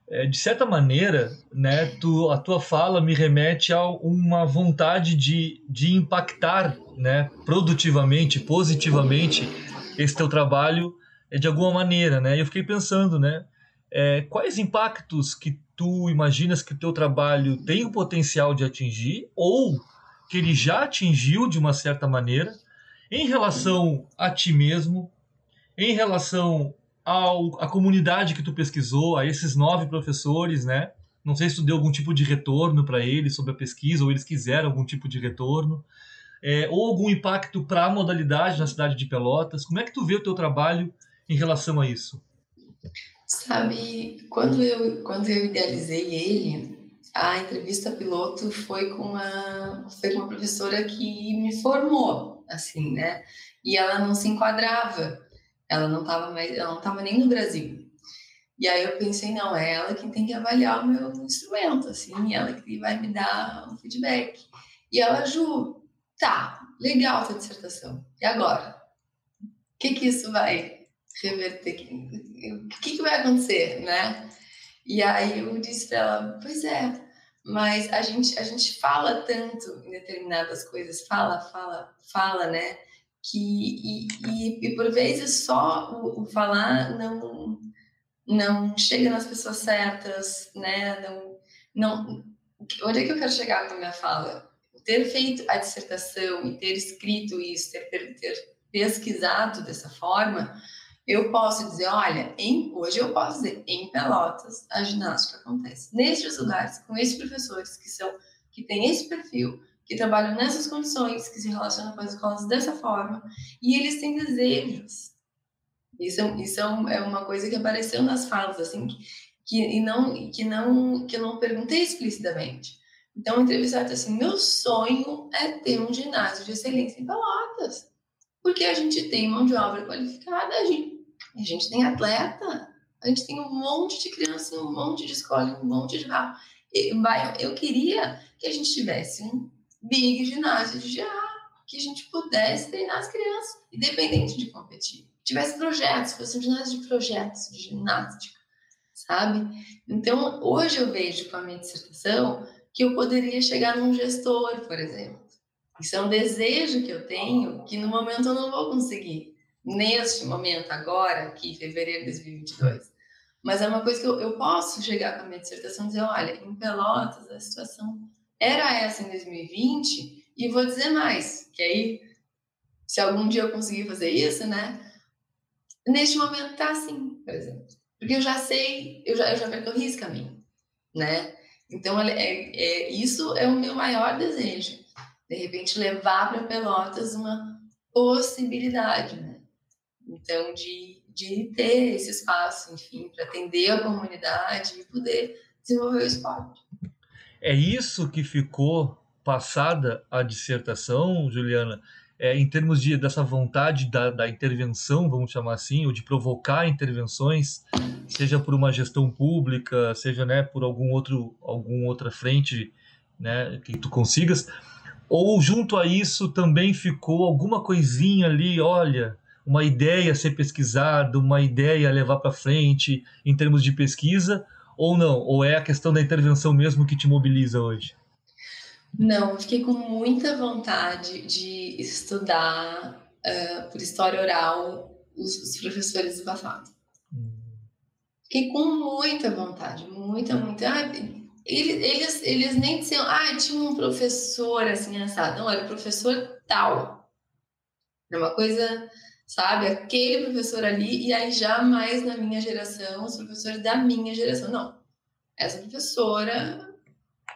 é, de certa maneira, né, tu, a tua fala me remete a uma vontade de, de impactar, né, produtivamente, positivamente, esse teu trabalho é, de alguma maneira, né? E eu fiquei pensando, né, é, quais impactos que tu imaginas que o teu trabalho tem o potencial de atingir ou que ele já atingiu de uma certa maneira em relação a ti mesmo, em relação ao, à comunidade que tu pesquisou, a esses nove professores, né? Não sei se tu deu algum tipo de retorno para eles sobre a pesquisa, ou eles quiseram algum tipo de retorno, é, ou algum impacto para a modalidade na cidade de Pelotas. Como é que tu vê o teu trabalho em relação a isso? Sabe, quando eu, quando eu idealizei ele, a entrevista piloto foi com uma, foi com uma professora que me formou, assim, né? E ela não se enquadrava, ela não estava mais, ela não estava nem no Brasil. E aí eu pensei, não, é ela quem tem que avaliar o meu instrumento, assim, ela que vai me dar um feedback. E ela, Ju, tá, legal a tua dissertação. E agora? O que que isso vai reverter? O que que vai acontecer, né? E aí eu disse para ela, pois é, mas a gente, a gente fala tanto em determinadas coisas, fala, fala, fala, né? Que, e, e, e por vezes só o, o, falar não, não chega nas pessoas certas, né? Não, não, onde é que eu quero chegar com a minha fala? Ter feito a dissertação e ter escrito isso, ter, ter pesquisado dessa forma, eu posso dizer, olha, em, hoje eu posso dizer, em Pelotas, a ginástica acontece. Nestes lugares, com esses professores que são, que têm esse perfil, que trabalham nessas condições, que se relacionam com as escolas dessa forma, e eles têm desejos. Isso, é, isso é, é uma coisa que apareceu nas falas, assim, que, que, e não, que, não, que eu não perguntei explicitamente. Então, o entrevistado assim, meu sonho é ter um ginásio de excelência em Pelotas, porque a gente tem mão de obra qualificada, a gente a gente tem atleta, a gente tem um monte de criança, um monte de escola, um monte de carro. Eu queria que a gente tivesse um big ginásio de GA, que a gente pudesse treinar as crianças, independente de competir. Tivesse projetos, fosse um ginásio de projetos, de ginástica, sabe? Então, hoje eu vejo com a minha dissertação que eu poderia chegar num gestor, por exemplo. Isso é um desejo que eu tenho que no momento eu não vou conseguir neste momento, agora, aqui, fevereiro de 2022. Mas é uma coisa que eu, eu posso chegar com a minha dissertação e dizer: olha, em Pelotas a situação era essa em 2020, e vou dizer mais, que aí, se algum dia eu conseguir fazer isso, né? Neste momento tá assim, por exemplo. Porque eu já sei, eu já, eu já percorri esse caminho, né? Então, é, é, isso é o meu maior desejo. De repente, levar para Pelotas uma possibilidade, né? Então, de, de ter esse espaço, enfim, para atender a comunidade e poder desenvolver o esporte. É isso que ficou passada a dissertação, Juliana, é, em termos de, dessa vontade da, da intervenção, vamos chamar assim, ou de provocar intervenções, seja por uma gestão pública, seja né, por algum outro, algum outra frente né, que tu consigas, ou junto a isso também ficou alguma coisinha ali, olha, uma ideia ser pesquisada, uma ideia a levar para frente em termos de pesquisa, ou não? Ou é a questão da intervenção mesmo que te mobiliza hoje? Não, eu fiquei com muita vontade de estudar uh, por história oral os, os professores do passado. Hum. Fiquei com muita vontade, muita, muita. Ah, eles, eles, eles nem diziam, ah, tinha um professor assim, assado. Não, era o professor tal. É uma coisa sabe? Aquele professor ali, e aí jamais na minha geração, os professores da minha geração. Não. Essa professora,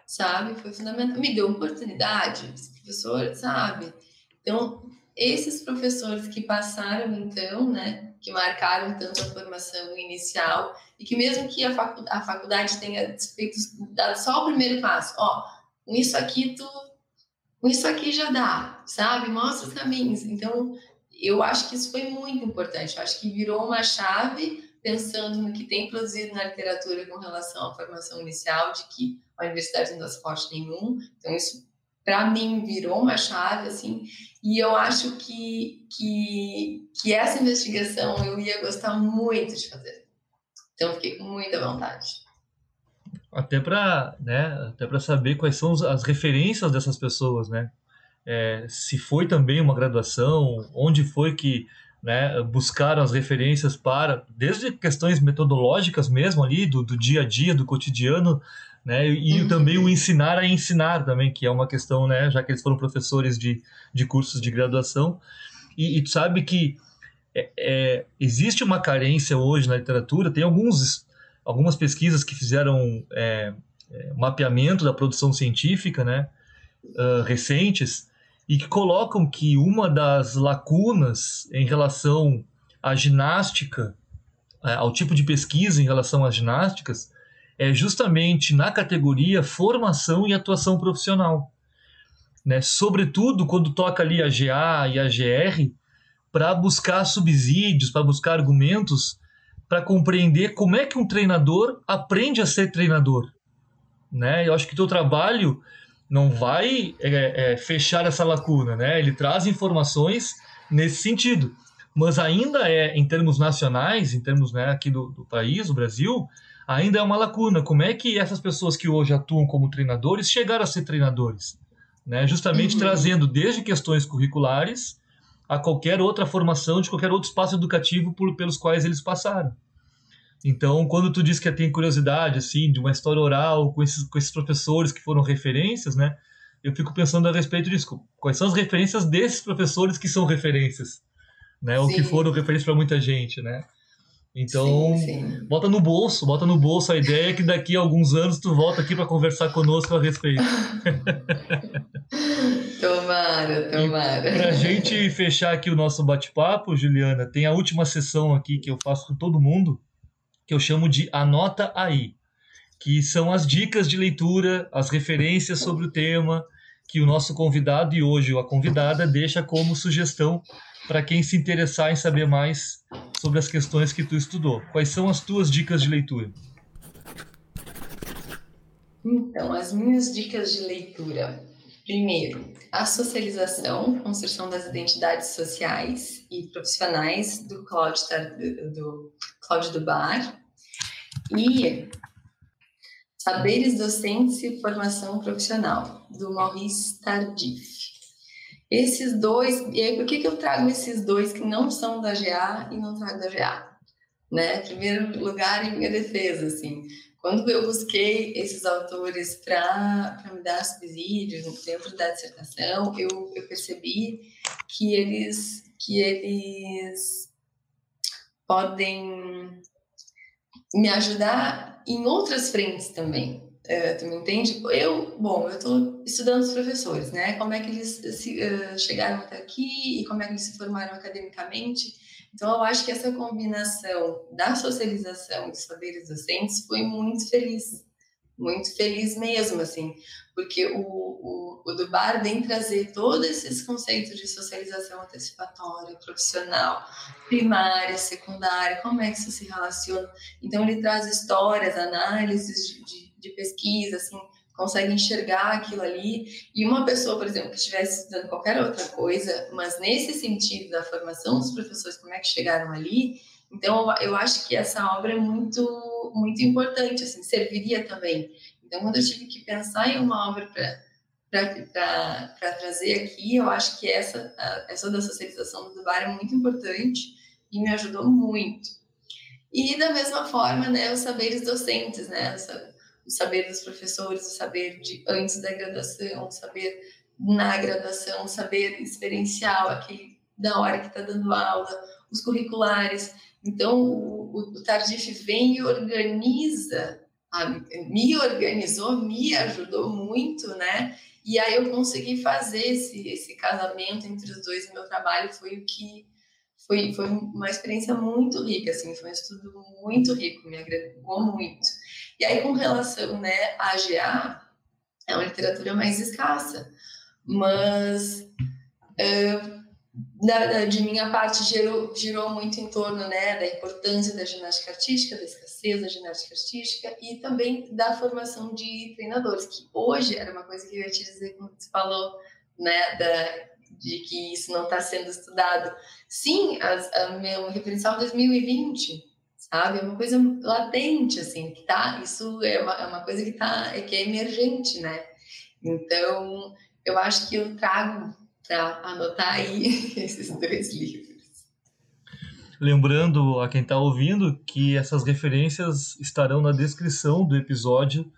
sabe, foi fundamental. Me deu oportunidade, esse professor, sabe? Então, esses professores que passaram, então, né, que marcaram tanto a formação inicial, e que mesmo que a, a faculdade tenha feito, dado só o primeiro passo, ó, com isso aqui tu, com isso aqui já dá, sabe? Mostra os caminhos. Então, eu acho que isso foi muito importante. Eu acho que virou uma chave pensando no que tem produzido na literatura com relação à formação inicial, de que a universidade não dá suporte nenhum. Então, isso para mim virou uma chave assim e eu acho que, que que essa investigação eu ia gostar muito de fazer então fiquei com muita vontade até para né até saber quais são as referências dessas pessoas né é, se foi também uma graduação onde foi que né, buscaram as referências para, desde questões metodológicas mesmo ali, do, do dia a dia, do cotidiano, né, e uhum. também o ensinar a ensinar também, que é uma questão, né, já que eles foram professores de, de cursos de graduação, e, e tu sabe que é, é, existe uma carência hoje na literatura, tem alguns, algumas pesquisas que fizeram é, é mapeamento da produção científica, né, uh, recentes, e que colocam que uma das lacunas em relação à ginástica, é, ao tipo de pesquisa em relação às ginásticas, é justamente na categoria formação e atuação profissional. Né? Sobretudo quando toca ali a GA e a GR, para buscar subsídios, para buscar argumentos, para compreender como é que um treinador aprende a ser treinador. Né? Eu acho que o teu trabalho não vai é, é, fechar essa lacuna, né? Ele traz informações nesse sentido, mas ainda é, em termos nacionais, em termos né, aqui do, do país, o Brasil, ainda é uma lacuna. Como é que essas pessoas que hoje atuam como treinadores chegaram a ser treinadores? Né? Justamente uhum. trazendo desde questões curriculares a qualquer outra formação de qualquer outro espaço educativo por, pelos quais eles passaram. Então, quando tu diz que tem curiosidade, assim, de uma história oral com esses, com esses professores que foram referências, né? Eu fico pensando a respeito disso. Quais são as referências desses professores que são referências, né? Ou que foram referências para muita gente, né? Então, sim, sim. bota no bolso, bota no bolso a ideia que daqui a alguns anos tu volta aqui para conversar conosco a respeito. <laughs> tomara, tomara. Para a gente fechar aqui o nosso bate-papo, Juliana, tem a última sessão aqui que eu faço com todo mundo, que eu chamo de Anota Aí, que são as dicas de leitura, as referências sobre o tema que o nosso convidado e hoje a convidada deixa como sugestão para quem se interessar em saber mais sobre as questões que tu estudou. Quais são as tuas dicas de leitura? Então, as minhas dicas de leitura. Primeiro, a socialização, construção das identidades sociais e profissionais do Cláudio, do Cláudio Dubar. E Saberes Docentes e Formação Profissional, do Maurice Tardif. Esses dois, e aí por que, que eu trago esses dois que não são da GA e não trago da GA? Né? Primeiro lugar em minha defesa, assim, quando eu busquei esses autores para me dar subsídios dentro da dissertação, eu, eu percebi que eles, que eles podem me ajudar em outras frentes também. Uh, tu me entende? Eu, bom, eu estou estudando os professores, né? Como é que eles se, uh, chegaram até aqui e como é que eles se formaram academicamente. Então, eu acho que essa combinação da socialização dos saberes docentes foi muito feliz, muito feliz mesmo, assim, porque o, o, o Dubar vem trazer todos esses conceitos de socialização antecipatória, profissional, primária, secundária, como é que isso se relaciona. Então, ele traz histórias, análises de, de, de pesquisa, assim, consegue enxergar aquilo ali. E uma pessoa, por exemplo, que estivesse estudando qualquer outra coisa, mas nesse sentido da formação dos professores, como é que chegaram ali, então eu acho que essa obra é muito, muito importante, assim, serviria também. Então, quando eu tive que pensar em uma obra para trazer aqui, eu acho que essa, essa da socialização do bar é muito importante e me ajudou muito. E da mesma forma, né, os saberes docentes, né, o saber dos professores, o saber de antes da graduação, o saber na graduação, o saber experiencial, aquele da hora que está dando aula, os curriculares. Então, o, o Tardif vem e organiza, me organizou, me ajudou muito, né? E aí eu consegui fazer esse, esse casamento entre os dois. Meu trabalho foi o que foi, foi uma experiência muito rica, assim, foi um estudo muito rico, me agregou muito. E aí, com relação né, à GA, é uma literatura mais escassa, mas uh, da, de minha parte girou, girou muito em torno né, da importância da ginástica artística, da escassez da ginástica artística e também da formação de treinadores, que hoje era uma coisa que eu ia te dizer, como você falou, né, da, de que isso não está sendo estudado. Sim, as, a meu referencial 2020, sabe, é uma coisa latente, assim, que tá, isso é uma, é uma coisa que, tá, é, que é emergente, né, então eu acho que eu trago para anotar aí <laughs> esses dois livros. Lembrando a quem está ouvindo que essas referências estarão na descrição do episódio,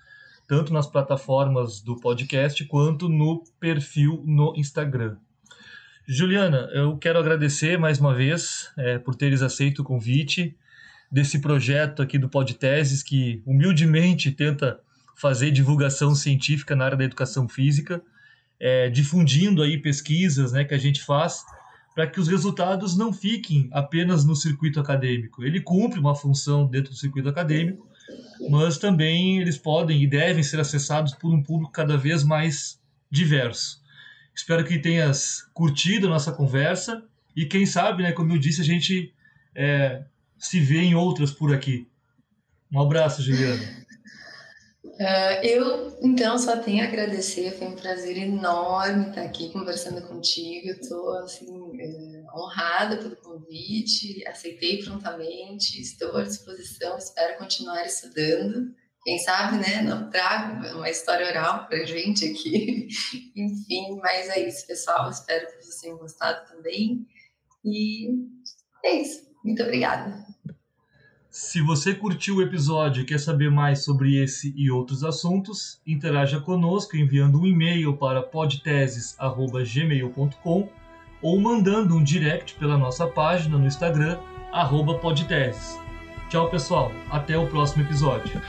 tanto nas plataformas do podcast quanto no perfil no Instagram. Juliana, eu quero agradecer mais uma vez é, por teres aceito o convite desse projeto aqui do Podteses, que humildemente tenta fazer divulgação científica na área da educação física é, difundindo aí pesquisas né, que a gente faz para que os resultados não fiquem apenas no circuito acadêmico. Ele cumpre uma função dentro do circuito acadêmico, mas também eles podem e devem ser acessados por um público cada vez mais diverso. Espero que tenhas curtido a nossa conversa e quem sabe, né, como eu disse, a gente é, se vê em outras por aqui. Um abraço, Juliana. Uh, eu, então, só tenho a agradecer, foi um prazer enorme estar aqui conversando contigo, estou, assim, uh, honrada pelo convite, aceitei prontamente, estou à disposição, espero continuar estudando, quem sabe, né, não trago uma história oral para gente aqui, <laughs> enfim, mas é isso, pessoal, espero que vocês tenham gostado também, e é isso, muito obrigada. Se você curtiu o episódio e quer saber mais sobre esse e outros assuntos, interaja conosco enviando um e-mail para podteses@gmail.com ou mandando um direct pela nossa página no Instagram @podteses. Tchau, pessoal. Até o próximo episódio.